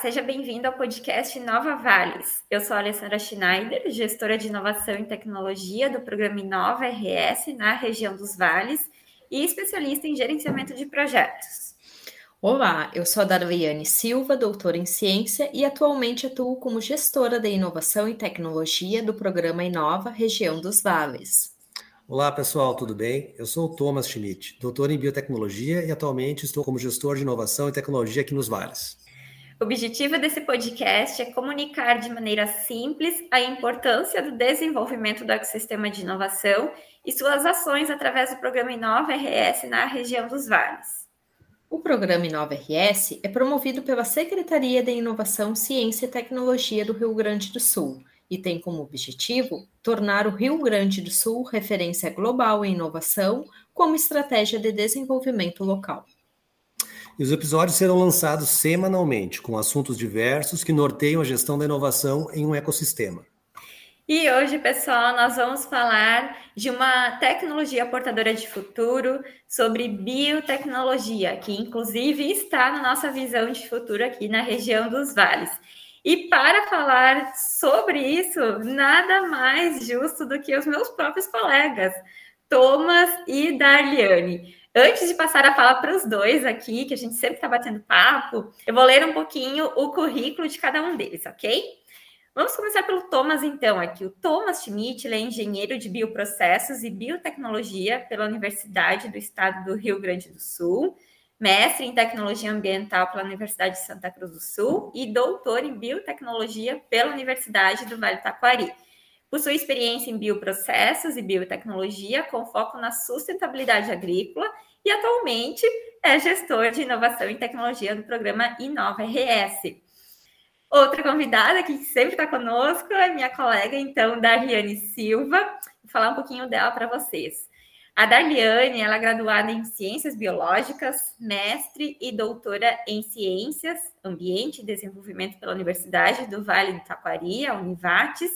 Seja bem-vindo ao podcast Nova Vales. Eu sou a Alessandra Schneider, gestora de inovação e tecnologia do programa Inova RS na região dos Vales e especialista em gerenciamento de projetos. Olá, eu sou a Darliane Silva, doutora em ciência e atualmente atuo como gestora de inovação e tecnologia do programa Inova Região dos Vales. Olá, pessoal, tudo bem? Eu sou o Thomas Schmidt, doutor em biotecnologia e atualmente estou como gestor de inovação e tecnologia aqui nos Vales. O objetivo desse podcast é comunicar de maneira simples a importância do desenvolvimento do ecossistema de inovação e suas ações através do programa Inova RS na região dos vales. O programa Inova RS é promovido pela Secretaria de Inovação, Ciência e Tecnologia do Rio Grande do Sul e tem como objetivo tornar o Rio Grande do Sul referência global em inovação como estratégia de desenvolvimento local. E os episódios serão lançados semanalmente, com assuntos diversos que norteiam a gestão da inovação em um ecossistema. E hoje, pessoal, nós vamos falar de uma tecnologia portadora de futuro, sobre biotecnologia, que inclusive está na nossa visão de futuro aqui na região dos vales. E para falar sobre isso, nada mais justo do que os meus próprios colegas, Thomas e Darliane. Antes de passar a fala para os dois aqui, que a gente sempre está batendo papo, eu vou ler um pouquinho o currículo de cada um deles, ok? Vamos começar pelo Thomas, então, aqui. O Thomas Schmidt é engenheiro de bioprocessos e biotecnologia pela Universidade do Estado do Rio Grande do Sul, mestre em tecnologia ambiental pela Universidade de Santa Cruz do Sul e doutor em biotecnologia pela Universidade do Vale do Taquari. Possui experiência em bioprocessos e biotecnologia com foco na sustentabilidade agrícola e atualmente é gestor de inovação e tecnologia do programa Inova RS. Outra convidada que sempre está conosco é minha colega, então, Darliane Silva. Vou falar um pouquinho dela para vocês. A Darliane, ela é graduada em Ciências Biológicas, mestre e doutora em Ciências, Ambiente e Desenvolvimento pela Universidade do Vale do Taquari, a Univates,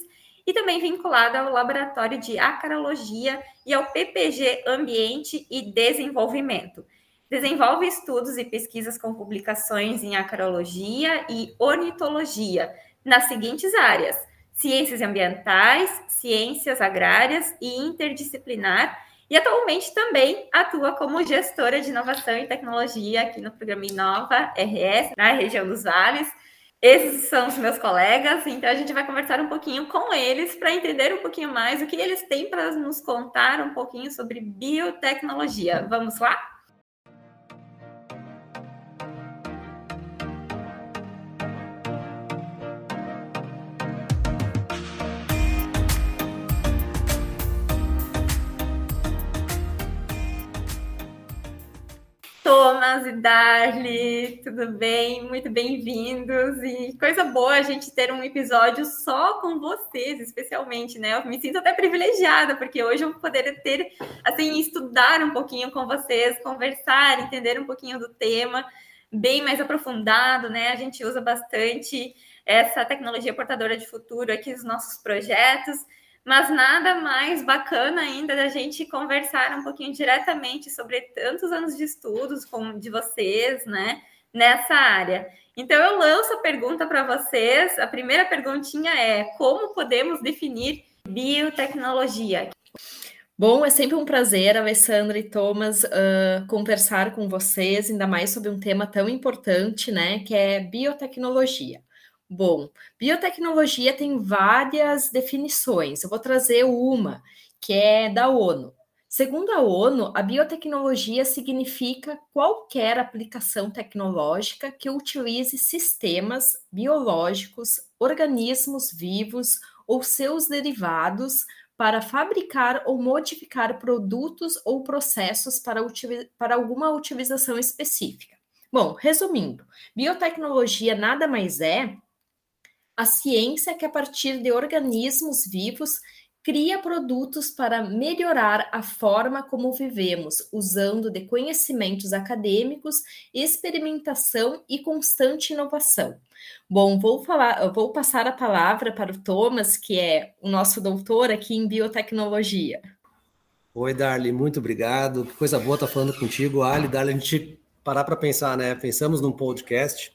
e também vinculada ao Laboratório de Acarologia e ao PPG Ambiente e Desenvolvimento. Desenvolve estudos e pesquisas com publicações em acarologia e ornitologia nas seguintes áreas: ciências ambientais, ciências agrárias e interdisciplinar. E atualmente também atua como gestora de inovação e tecnologia aqui no programa Inova RS, na região dos Vales esses são os meus colegas, então a gente vai conversar um pouquinho com eles para entender um pouquinho mais o que eles têm para nos contar um pouquinho sobre biotecnologia. Vamos lá? Thomas e Darly, tudo bem? Muito bem-vindos e coisa boa a gente ter um episódio só com vocês, especialmente, né? Eu me sinto até privilegiada porque hoje eu vou poder ter, assim, estudar um pouquinho com vocês, conversar, entender um pouquinho do tema bem mais aprofundado, né? A gente usa bastante essa tecnologia portadora de futuro aqui nos nossos projetos mas nada mais bacana ainda da gente conversar um pouquinho diretamente sobre tantos anos de estudos como de vocês, né, nessa área. Então eu lanço a pergunta para vocês. A primeira perguntinha é: como podemos definir biotecnologia? Bom, é sempre um prazer, Alessandra e Thomas, uh, conversar com vocês, ainda mais sobre um tema tão importante, né, que é biotecnologia. Bom, biotecnologia tem várias definições. Eu vou trazer uma, que é da ONU. Segundo a ONU, a biotecnologia significa qualquer aplicação tecnológica que utilize sistemas biológicos, organismos vivos ou seus derivados para fabricar ou modificar produtos ou processos para, para alguma utilização específica. Bom, resumindo, biotecnologia nada mais é a ciência que, a partir de organismos vivos, cria produtos para melhorar a forma como vivemos, usando de conhecimentos acadêmicos, experimentação e constante inovação. Bom, vou falar, vou passar a palavra para o Thomas, que é o nosso doutor aqui em biotecnologia. Oi, Darly, muito obrigado. Que coisa boa estar falando contigo, Ali. Darly, a gente parar para pensar, né? Pensamos num podcast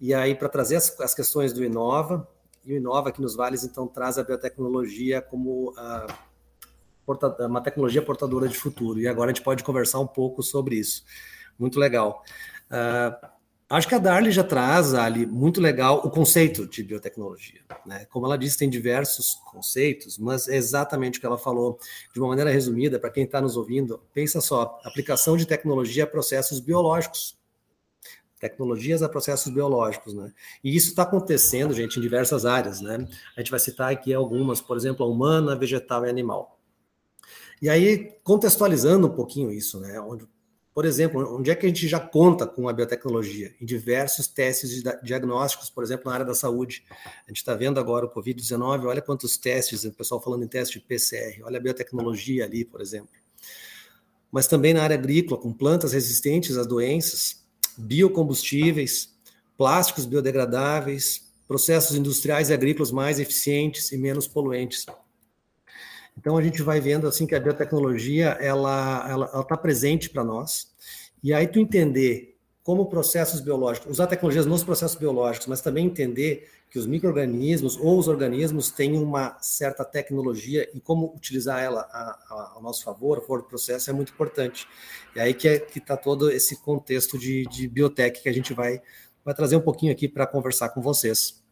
E aí, para trazer as, as, questões do Inova, e o Inova aqui nos Vales, então, traz a biotecnologia como a, uma tecnologia portadora de futuro. E agora a gente pode conversar um pouco sobre isso. Muito legal. Uh, Acho que a Darly já traz ali muito legal o conceito de biotecnologia. Né? Como ela disse, tem diversos conceitos, mas é exatamente o que ela falou de uma maneira resumida, para quem está nos ouvindo, pensa só: aplicação de tecnologia a processos biológicos. Tecnologias a processos biológicos, né? E isso está acontecendo, gente, em diversas áreas, né? A gente vai citar aqui algumas, por exemplo, a humana, vegetal e animal. E aí, contextualizando um pouquinho isso, né? Onde por exemplo, onde é que a gente já conta com a biotecnologia? Em diversos testes diagnósticos, por exemplo, na área da saúde. A gente está vendo agora o Covid-19, olha quantos testes, o pessoal falando em teste de PCR, olha a biotecnologia ali, por exemplo. Mas também na área agrícola, com plantas resistentes às doenças, biocombustíveis, plásticos biodegradáveis, processos industriais e agrícolas mais eficientes e menos poluentes. Então a gente vai vendo assim que a biotecnologia ela ela está presente para nós. E aí tu entender como processos biológicos, usar tecnologias nos processos biológicos, mas também entender que os microrganismos ou os organismos têm uma certa tecnologia e como utilizar ela a, a, ao nosso favor, a favor do processo, é muito importante. E aí que é, está todo esse contexto de, de biotech que a gente vai, vai trazer um pouquinho aqui para conversar com vocês.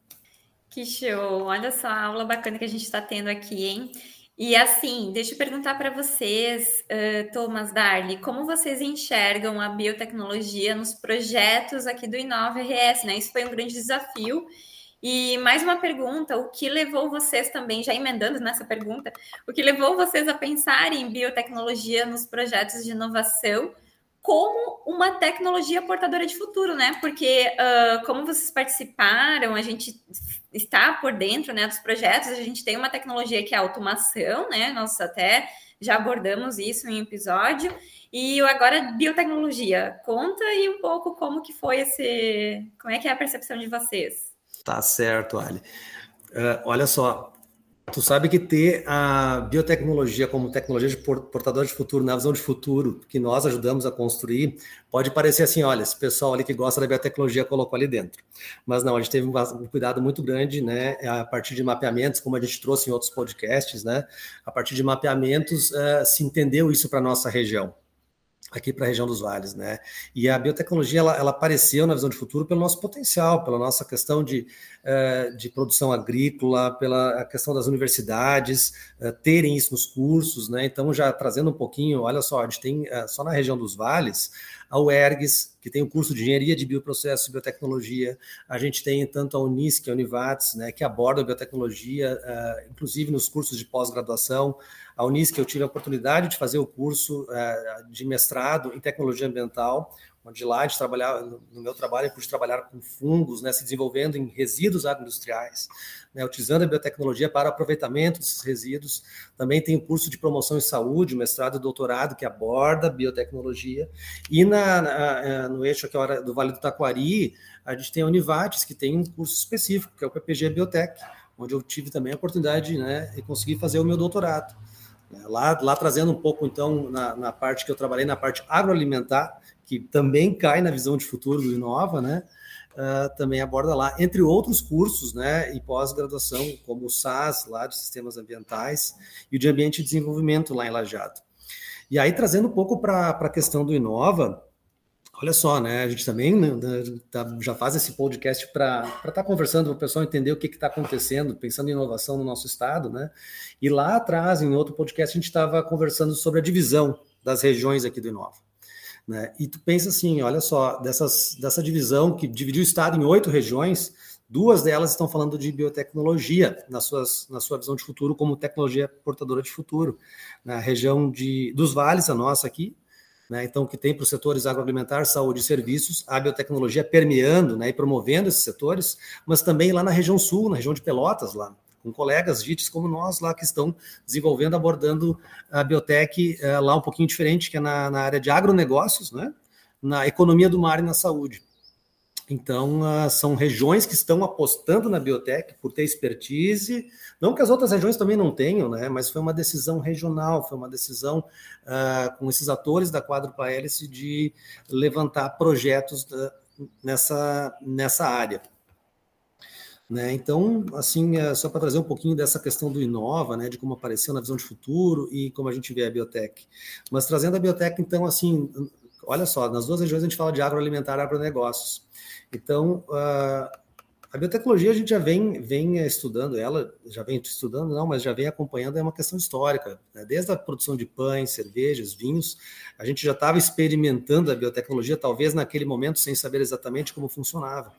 Que show! Olha só a aula bacana que a gente está tendo aqui, hein? E assim, deixa eu perguntar para vocês, uh, Thomas Darley, como vocês enxergam a biotecnologia nos projetos aqui do Inova RS, né? Isso foi um grande desafio. E mais uma pergunta: o que levou vocês também, já emendando nessa pergunta, o que levou vocês a pensar em biotecnologia nos projetos de inovação como uma tecnologia portadora de futuro, né? Porque uh, como vocês participaram, a gente está por dentro né, dos projetos, a gente tem uma tecnologia que é a automação, né? Nós até já abordamos isso em um episódio. E agora biotecnologia. Conta aí um pouco como que foi esse. Como é que é a percepção de vocês? Tá certo, Ali. Uh, olha só, Tu sabe que ter a biotecnologia como tecnologia de portador de futuro, na visão de futuro, que nós ajudamos a construir, pode parecer assim, olha, esse pessoal ali que gosta da biotecnologia colocou ali dentro. Mas não, a gente teve um cuidado muito grande, né, a partir de mapeamentos, como a gente trouxe em outros podcasts, né, a partir de mapeamentos uh, se entendeu isso para nossa região aqui para a região dos vales, né? E a biotecnologia ela, ela, apareceu na visão de futuro pelo nosso potencial, pela nossa questão de, uh, de produção agrícola, pela questão das universidades uh, terem isso nos cursos, né? Então já trazendo um pouquinho, olha só, a gente tem uh, só na região dos vales a UERGS, que tem o curso de Engenharia de Bioprocessos e Biotecnologia, a gente tem tanto a Unisc, a Univates, né, que aborda a biotecnologia, inclusive nos cursos de pós-graduação, a Unisc, eu tive a oportunidade de fazer o curso é, de mestrado em tecnologia ambiental, onde lá a gente trabalhava, no meu trabalho, eu pude trabalhar com fungos, né, se desenvolvendo em resíduos agroindustriais, né, utilizando a biotecnologia para aproveitamento desses resíduos. Também tem o curso de promoção em saúde, mestrado e doutorado, que aborda biotecnologia. E na, na é, no eixo aqui do Vale do Taquari, a gente tem a Univates, que tem um curso específico, que é o PPG Biotech, onde eu tive também a oportunidade né, de conseguir fazer o meu doutorado. É, lá, lá trazendo um pouco, então, na, na, parte que eu trabalhei, na parte agroalimentar, que também cai na visão de futuro do Inova, né? Uh, também aborda lá, entre outros cursos, né, e pós-graduação, como o SAS, lá de Sistemas Ambientais, e o de Ambiente e Desenvolvimento, lá em Lajado. E aí, trazendo um pouco para a questão do Inova, Olha só, né? A gente também né, tá, já faz esse podcast para estar tá conversando para o pessoal entender o que está acontecendo, pensando em inovação no nosso estado, né? E lá atrás, em outro podcast, a gente estava conversando sobre a divisão das regiões aqui do Inova. Né? E tu pensa assim, olha só, dessas, dessa divisão que dividiu o estado em oito regiões, duas delas estão falando de biotecnologia nas suas, na sua visão de futuro como tecnologia portadora de futuro. Na região de, dos vales, a nossa aqui, né, então, que tem para os setores agroalimentar, saúde e serviços, a biotecnologia permeando né, e promovendo esses setores, mas também lá na região sul, na região de Pelotas, lá, com colegas JITs como nós lá que estão desenvolvendo, abordando a biotech é, lá um pouquinho diferente, que é na, na área de agronegócios, né, na economia do mar e na saúde. Então, uh, são regiões que estão apostando na biotech por ter expertise, não que as outras regiões também não tenham, né? Mas foi uma decisão regional, foi uma decisão uh, com esses atores da quadrupla hélice de levantar projetos da, nessa, nessa área. Né? Então, assim, é só para trazer um pouquinho dessa questão do Inova, né, de como apareceu na visão de futuro e como a gente vê a biotech. Mas trazendo a biotech, então, assim, olha só, nas duas regiões a gente fala de agroalimentar e agronegócios. Então, uh, a biotecnologia a gente já vem, vem estudando ela, já vem estudando, não, mas já vem acompanhando, é uma questão histórica. Né? Desde a produção de pães, cervejas, vinhos, a gente já estava experimentando a biotecnologia, talvez naquele momento, sem saber exatamente como funcionava.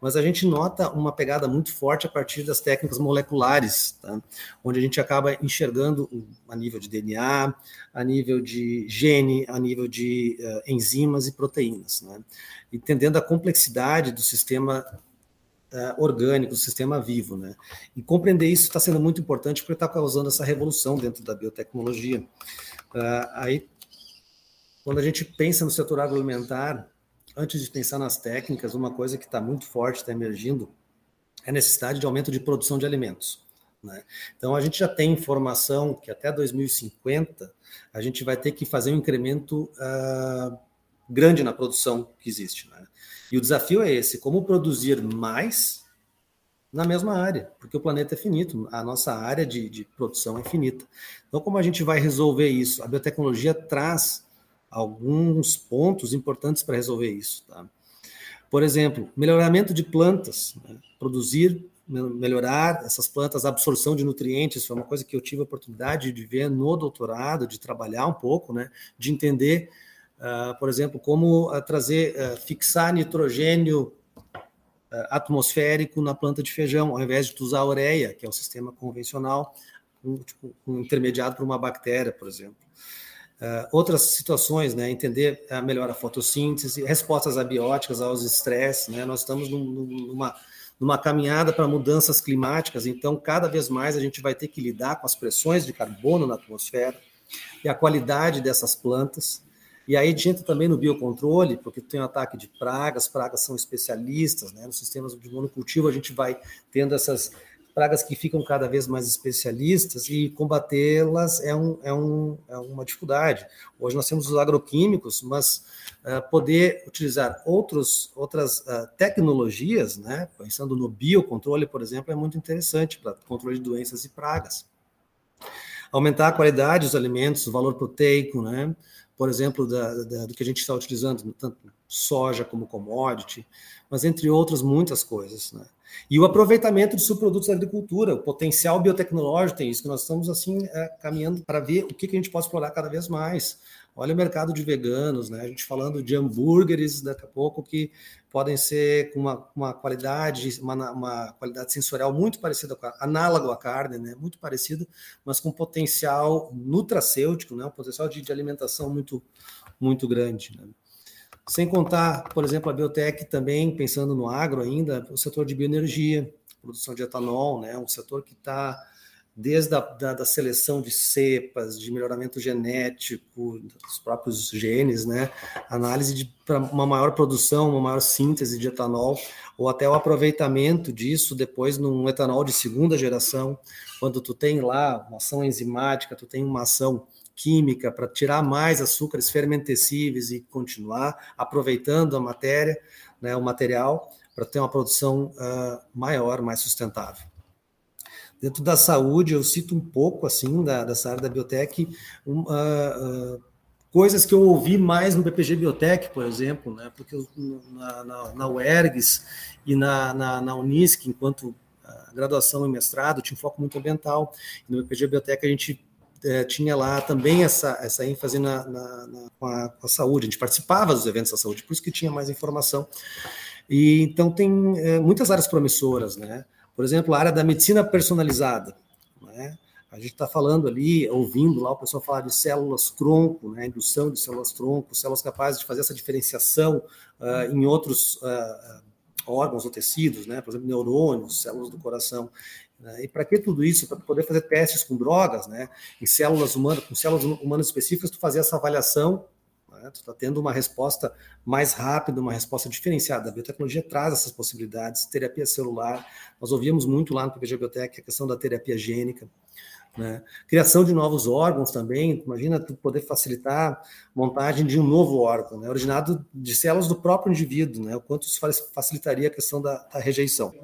Mas a gente nota uma pegada muito forte a partir das técnicas moleculares, tá? onde a gente acaba enxergando a nível de DNA, a nível de gene, a nível de uh, enzimas e proteínas, né? entendendo a complexidade do sistema uh, orgânico, do sistema vivo. Né? E compreender isso está sendo muito importante porque está causando essa revolução dentro da biotecnologia. Uh, aí, quando a gente pensa no setor agroalimentar, antes de pensar nas técnicas, uma coisa que está muito forte, está emergindo, é a necessidade de aumento de produção de alimentos. Né? Então, a gente já tem informação que até 2050 a gente vai ter que fazer um incremento uh, grande na produção que existe. Né? E o desafio é esse: como produzir mais na mesma área, porque o planeta é finito, a nossa área de, de produção é finita. Então, como a gente vai resolver isso? A biotecnologia traz alguns pontos importantes para resolver isso. Tá? Por exemplo, melhoramento de plantas, né? produzir, melhorar essas plantas, a absorção de nutrientes, foi uma coisa que eu tive a oportunidade de ver no doutorado, de trabalhar um pouco, né? de entender por exemplo, como uh, trazer, uh, fixar nitrogênio atmosférico na planta de feijão, ao invés de usar a ureia, que é o sistema convencional, um, tipo, um intermediado por uma bactéria, por exemplo. outras situações, né, entender uh, melhor a fotossíntese, respostas abióticas aos estresses, né, nós estamos num, numa, numa caminhada para mudanças climáticas, então cada vez mais a gente vai ter que lidar com as pressões de carbono na atmosfera e a qualidade dessas plantas, e aí a gente entra também no biocontrole, porque tem um ataque de pragas, pragas são especialistas, né? Nos sistemas de monocultivo a gente vai tendo essas pragas que ficam cada vez mais especialistas e combatê-las é, um, é, um, é uma dificuldade. Hoje nós temos os agroquímicos, mas uh, poder utilizar outros, outras uh, tecnologias, né? pensando no biocontrole, por exemplo, é muito interessante para controle de doenças e pragas. Aumentar a qualidade dos alimentos, o valor proteico, né? Por exemplo, da, da, do que a gente está utilizando, tanto soja como commodity, mas entre outras muitas coisas. Né? E o aproveitamento de subprodutos da agricultura, o potencial biotecnológico tem isso, que nós estamos assim é, caminhando para ver o que, que a gente pode explorar cada vez mais. Olha o mercado de veganos, né? A gente falando de hambúrgueres daqui a pouco que podem ser com uma, uma qualidade, uma, uma, qualidade sensorial muito parecida com a, análogo à carne, né? Muito parecido, mas com potencial nutracêutico, né? Um potencial de, de alimentação muito, muito grande. Né? Sem contar, por exemplo, a biotech também, pensando no agro ainda, o setor de bioenergia, produção de etanol, né? Um setor que está desde a da, da, seleção de cepas, de melhoramento genético, dos próprios genes, né? Análise para uma maior produção, uma maior síntese de etanol, ou até o aproveitamento disso depois num etanol de segunda geração, quando tu tem lá uma ação enzimática, tu tem uma ação química para tirar mais açúcares fermentescíveis e continuar aproveitando a matéria, né, o material, para ter uma produção uh, maior, mais sustentável. Dentro da saúde, eu cito um pouco, assim, da, dessa área da biotech, uh, uh, coisas que eu ouvi mais no BPG Biotech, por exemplo, né? porque eu, na, na, na UERGS e na, na, na Unisc, enquanto graduação e mestrado, tinha um foco muito ambiental. No BPG Biotech a gente é, tinha lá também essa, essa ênfase na, na, na com, a, com, a, saúde, a gente participava dos eventos da saúde, por isso que tinha mais informação. E então tem é, muitas áreas promissoras, né? Por exemplo, a área da medicina personalizada. Né? A gente está falando ali, ouvindo lá o pessoal falar de células tronco, né? indução de células tronco, células capazes de fazer essa diferenciação uh, em outros uh, órgãos ou tecidos, né? por exemplo, neurônios, células do coração. Né? E para que tudo isso? Para poder fazer testes com drogas, né? em células humanas, com células humanas específicas, tu fazer essa avaliação né? Tu está tendo uma resposta mais rápida, uma resposta diferenciada. A biotecnologia traz essas possibilidades, terapia celular. Nós ouvimos muito lá no PPG Biotech a questão da terapia gênica. Né? Criação de novos órgãos também, imagina tu poder facilitar a montagem de um novo órgão, né? originado de células do próprio indivíduo, né? o quanto isso facilitaria a questão da, da rejeição.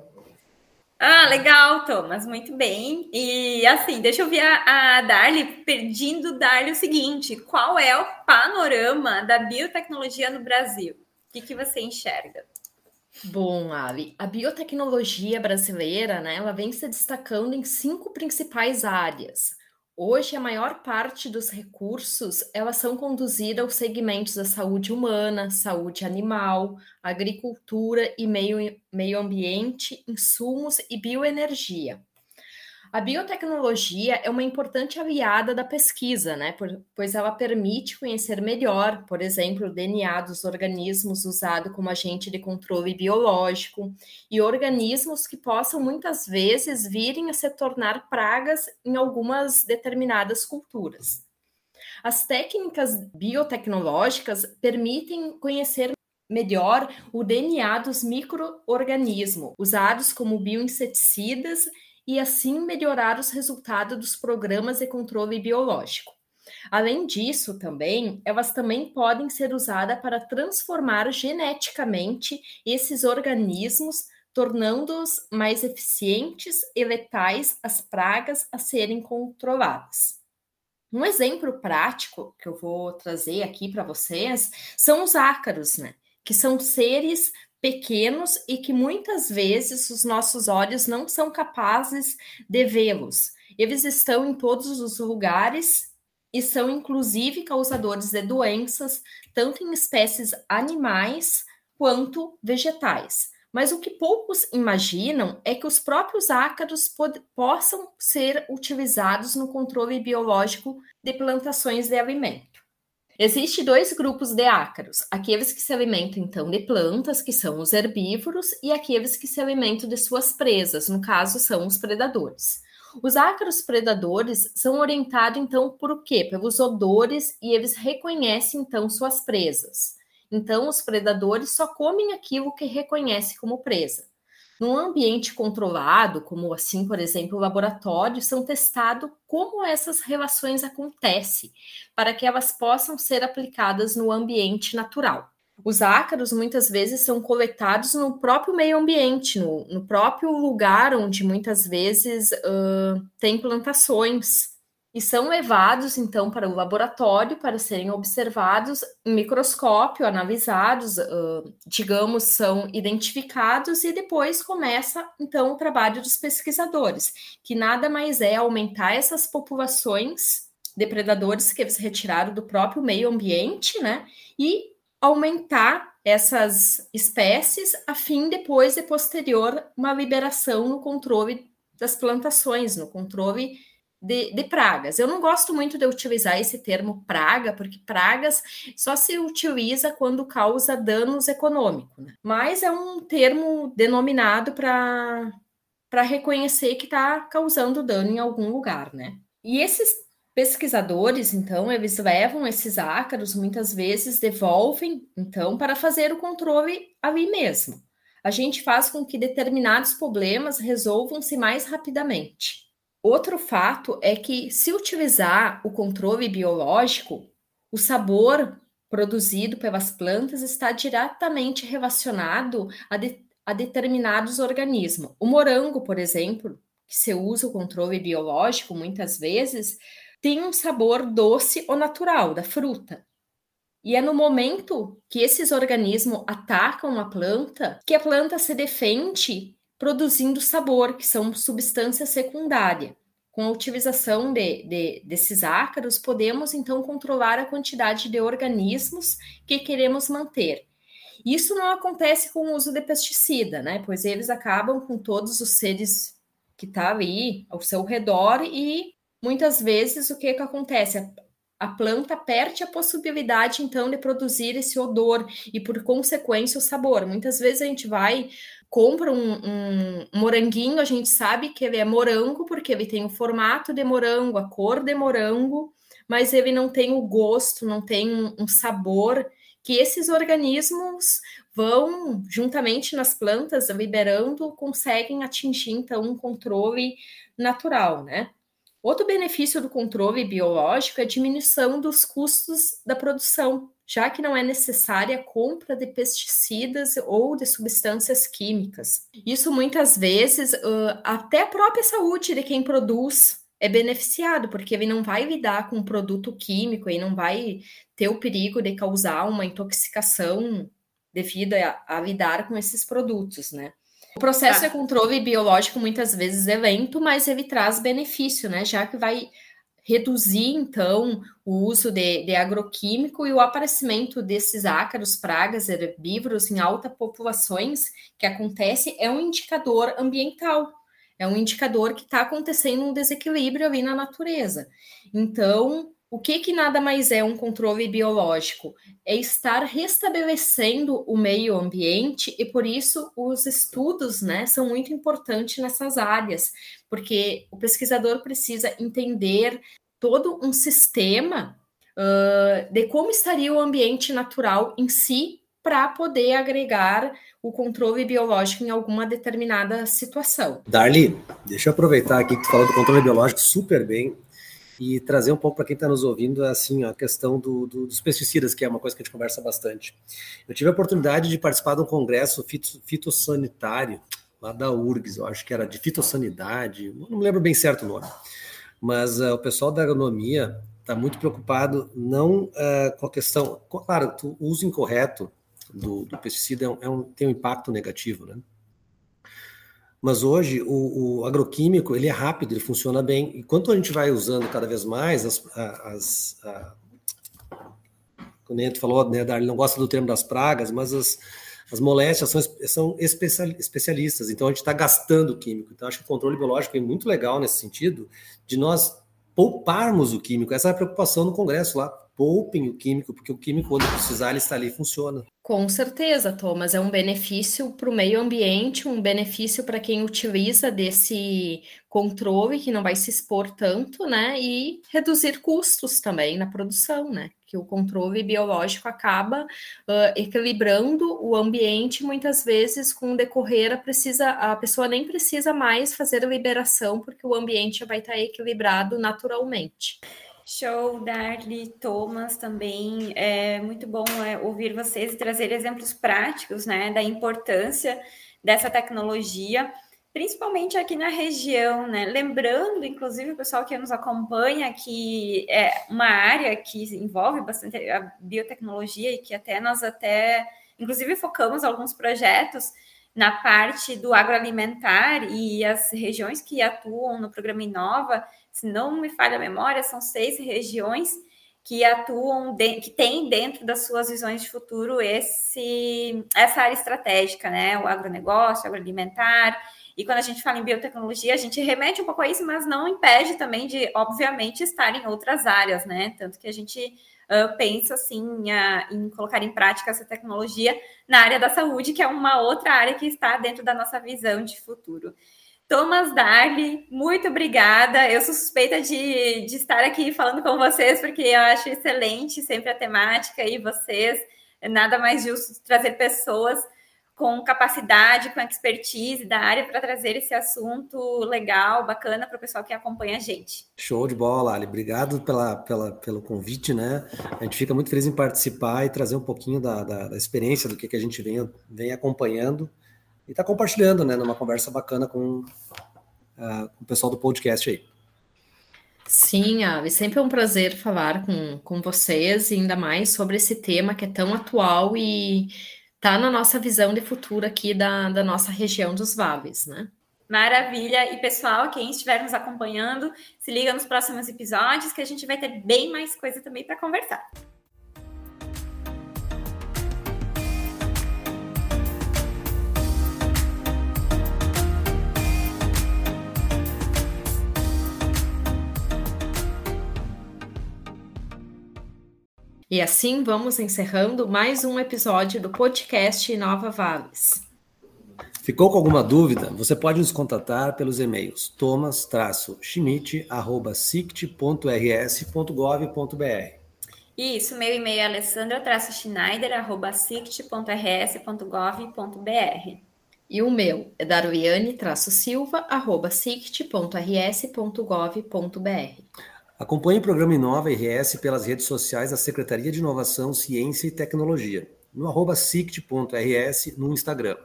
Ah, legal, Thomas, muito bem. E assim, deixa eu ver a, a Darly pedindo o seguinte: qual é o panorama da biotecnologia no Brasil? O que, que você enxerga? Bom, Ali, a biotecnologia brasileira, né, ela vem se destacando em cinco principais áreas. Hoje, a maior parte dos recursos, elas são conduzidas aos segmentos da saúde humana, saúde animal, agricultura e meio, meio ambiente, insumos e bioenergia. A biotecnologia é uma importante aliada da pesquisa, né? pois ela permite conhecer melhor, por exemplo, o DNA dos organismos usado como agente de controle biológico e organismos que possam muitas vezes virem a se tornar pragas em algumas determinadas culturas. As técnicas biotecnológicas permitem conhecer melhor o DNA dos microorganismos, usados como bioinseticidas e assim melhorar os resultados dos programas de controle biológico. Além disso, também, elas também podem ser usadas para transformar geneticamente esses organismos, tornando-os mais eficientes e letais às pragas a serem controladas. Um exemplo prático que eu vou trazer aqui para vocês são os ácaros, né? Que são seres pequenos e que muitas vezes os nossos olhos não são capazes de vê-los. Eles estão em todos os lugares e são inclusive causadores de doenças, tanto em espécies animais quanto vegetais. Mas o que poucos imaginam é que os próprios ácaros possam ser utilizados no controle biológico de plantações de alimento. Existem dois grupos de ácaros: aqueles que se alimentam então de plantas, que são os herbívoros, e aqueles que se alimentam de suas presas, no caso são os predadores. Os ácaros predadores são orientados então por quê? Pelos odores e eles reconhecem então suas presas. Então os predadores só comem aquilo que reconhece como presa. Num ambiente controlado, como assim, por exemplo, o laboratório, são testados como essas relações acontecem, para que elas possam ser aplicadas no ambiente natural. Os ácaros muitas vezes são coletados no próprio meio ambiente, no, no próprio lugar onde muitas vezes uh, tem plantações e são levados então para o laboratório para serem observados em microscópio, analisados, uh, digamos, são identificados e depois começa então o trabalho dos pesquisadores, que nada mais é aumentar essas populações de predadores que eles retiraram do próprio meio ambiente, né? E aumentar essas espécies a fim depois de posterior uma liberação no controle das plantações, no controle de, de, pragas. Eu não gosto muito de utilizar esse termo praga, porque pragas só se utiliza quando causa danos econômicos, né? mas é um termo denominado para reconhecer que está causando dano em algum lugar, né? E esses pesquisadores, então, eles levam esses ácaros, muitas vezes devolvem, então, para fazer o controle ali mesmo. A gente faz com que determinados problemas resolvam-se mais rapidamente. Outro fato é que, se utilizar o controle biológico, o sabor produzido pelas plantas está diretamente relacionado a, de, a determinados organismos. O morango, por exemplo, que se usa o controle biológico muitas vezes, tem um sabor doce ou natural da fruta. E é no momento que esses organismos atacam a planta que a planta se defende produzindo sabor, que são substâncias secundárias. Com a utilização de, de, desses ácaros, podemos então controlar a quantidade de organismos que queremos manter. Isso não acontece com o uso de pesticida, né? Pois eles acabam com todos os seres que estão tá ali ao seu redor e muitas vezes o que, que acontece? a planta perde a possibilidade, então, de produzir esse odor e, por consequência, o sabor. Muitas vezes a gente vai compra um, um, moranguinho, a gente sabe que ele é morango, porque ele tem o formato de morango, a cor de morango, mas ele não tem o gosto, não tem um, sabor que esses organismos vão, juntamente nas plantas, liberando, conseguem atingir, então, um controle natural, né? Outro benefício do controle biológico é a diminuição dos custos da produção, já que não é necessária a compra de pesticidas ou de substâncias químicas. Isso muitas vezes até a própria saúde de quem produz é beneficiado, porque ele não vai lidar com um produto químico e não vai ter o perigo de causar uma intoxicação devido a, a lidar com esses produtos, né? O processo de controle biológico muitas vezes é lento, mas ele traz benefício, né? Já que vai reduzir, então, o uso de, de agroquímico e o aparecimento desses ácaros, pragas, herbívoros em altas populações, que acontece, é um indicador ambiental, é um indicador que está acontecendo um desequilíbrio ali na natureza. Então, o que, que nada mais é um controle biológico? É estar restabelecendo o meio ambiente e por isso os estudos né, são muito importantes nessas áreas, porque o pesquisador precisa entender todo um sistema uh, de como estaria o ambiente natural em si para poder agregar o controle biológico em alguma determinada situação. Darli, deixa eu aproveitar aqui que tu falou do controle biológico super bem e trazer um pouco para quem está nos ouvindo assim a questão do, do, dos pesticidas, que é uma coisa que a gente conversa bastante. Eu tive a oportunidade de participar de um congresso fitossanitário lá da URGS, eu acho que era de fitossanidade, não me lembro bem certo o nome, mas uh, o pessoal da agronomia está muito preocupado não uh, com a questão, claro, o uso incorreto do, do pesticida é um, é tem um impacto negativo, né? Mas hoje o, o, agroquímico ele é rápido, ele funciona bem. E quanto a gente vai usando cada vez mais as, as, a, a gente falou, né, Darly não gosta do termo das pragas, mas as, as moléstias são, são especialistas, então a gente está gastando químico. Então acho que o controle biológico é muito legal nesse sentido de nós pouparmos o químico. Essa é a preocupação no Congresso lá poupem o químico, porque o químico, quando precisar, ele está ali e funciona. Com certeza, Thomas. É um benefício para o meio ambiente, um benefício para quem utiliza desse controle, que não vai se expor tanto, né? E reduzir custos também na produção, né? Que o controle biológico acaba uh, equilibrando o ambiente, muitas vezes, com o decorrer, a, precisa, a pessoa nem precisa mais fazer liberação, porque o ambiente vai estar equilibrado naturalmente. Show, Darly, Thomas também. É muito bom é, ouvir vocês e trazer exemplos práticos né, da importância dessa tecnologia, principalmente aqui na região, né? Lembrando, inclusive, o pessoal que nos acompanha, que é uma área que envolve bastante a biotecnologia e que até nós até, inclusive, focamos alguns projetos na parte do agroalimentar e as regiões que atuam no programa Inova se não me falha a memória, são seis regiões que atuam, de, que têm dentro das suas visões de futuro esse, essa área estratégica, né? O agronegócio, o agroalimentar. E quando a gente fala em biotecnologia, a gente remete um pouco a isso, mas não impede também de, obviamente, estar em outras áreas, né? Tanto que a gente uh, pensa, assim, uh, em colocar em prática essa tecnologia na área da saúde, que é uma outra área que está dentro da nossa visão de futuro. Thomas Darly, muito obrigada. Eu sou suspeita de, de estar aqui falando com vocês, porque eu acho excelente sempre a temática e vocês. Nada mais justo trazer pessoas com capacidade, com expertise da área para trazer esse assunto legal, bacana para o pessoal que acompanha a gente. Show de bola, Ali. Obrigado pela, pela, pelo convite, né? A gente fica muito feliz em participar e trazer um pouquinho da, da, da experiência do que, que a gente vem, vem acompanhando e tá compartilhando, né, numa conversa bacana com, uh, com o pessoal do podcast aí. Sim, Ave, sempre é um prazer falar com, com vocês, e ainda mais sobre esse tema que é tão atual e tá na nossa visão de futuro aqui da, da nossa região dos Vales, né? Maravilha! E pessoal, quem estiver nos acompanhando, se liga nos próximos episódios que a gente vai ter bem mais coisa também para conversar. E assim vamos encerrando mais um episódio do podcast Nova Vales. Ficou com alguma dúvida? Você pode nos contatar pelos e-mails thomas-schmidt.sict.rs.gov.br. Isso, meu e-mail é alessandra-schneider.sict.rs.gov.br. E o meu é darwiane-silva.sict.rs.gov.br. Acompanhe o programa Inova RS pelas redes sociais da Secretaria de Inovação, Ciência e Tecnologia, no arroba sict.rs no Instagram.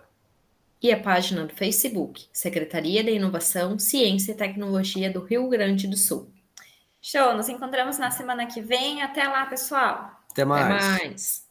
E a página do Facebook, Secretaria de Inovação, Ciência e Tecnologia do Rio Grande do Sul. Show, nos encontramos na semana que vem. Até lá, pessoal. Até mais. Até mais.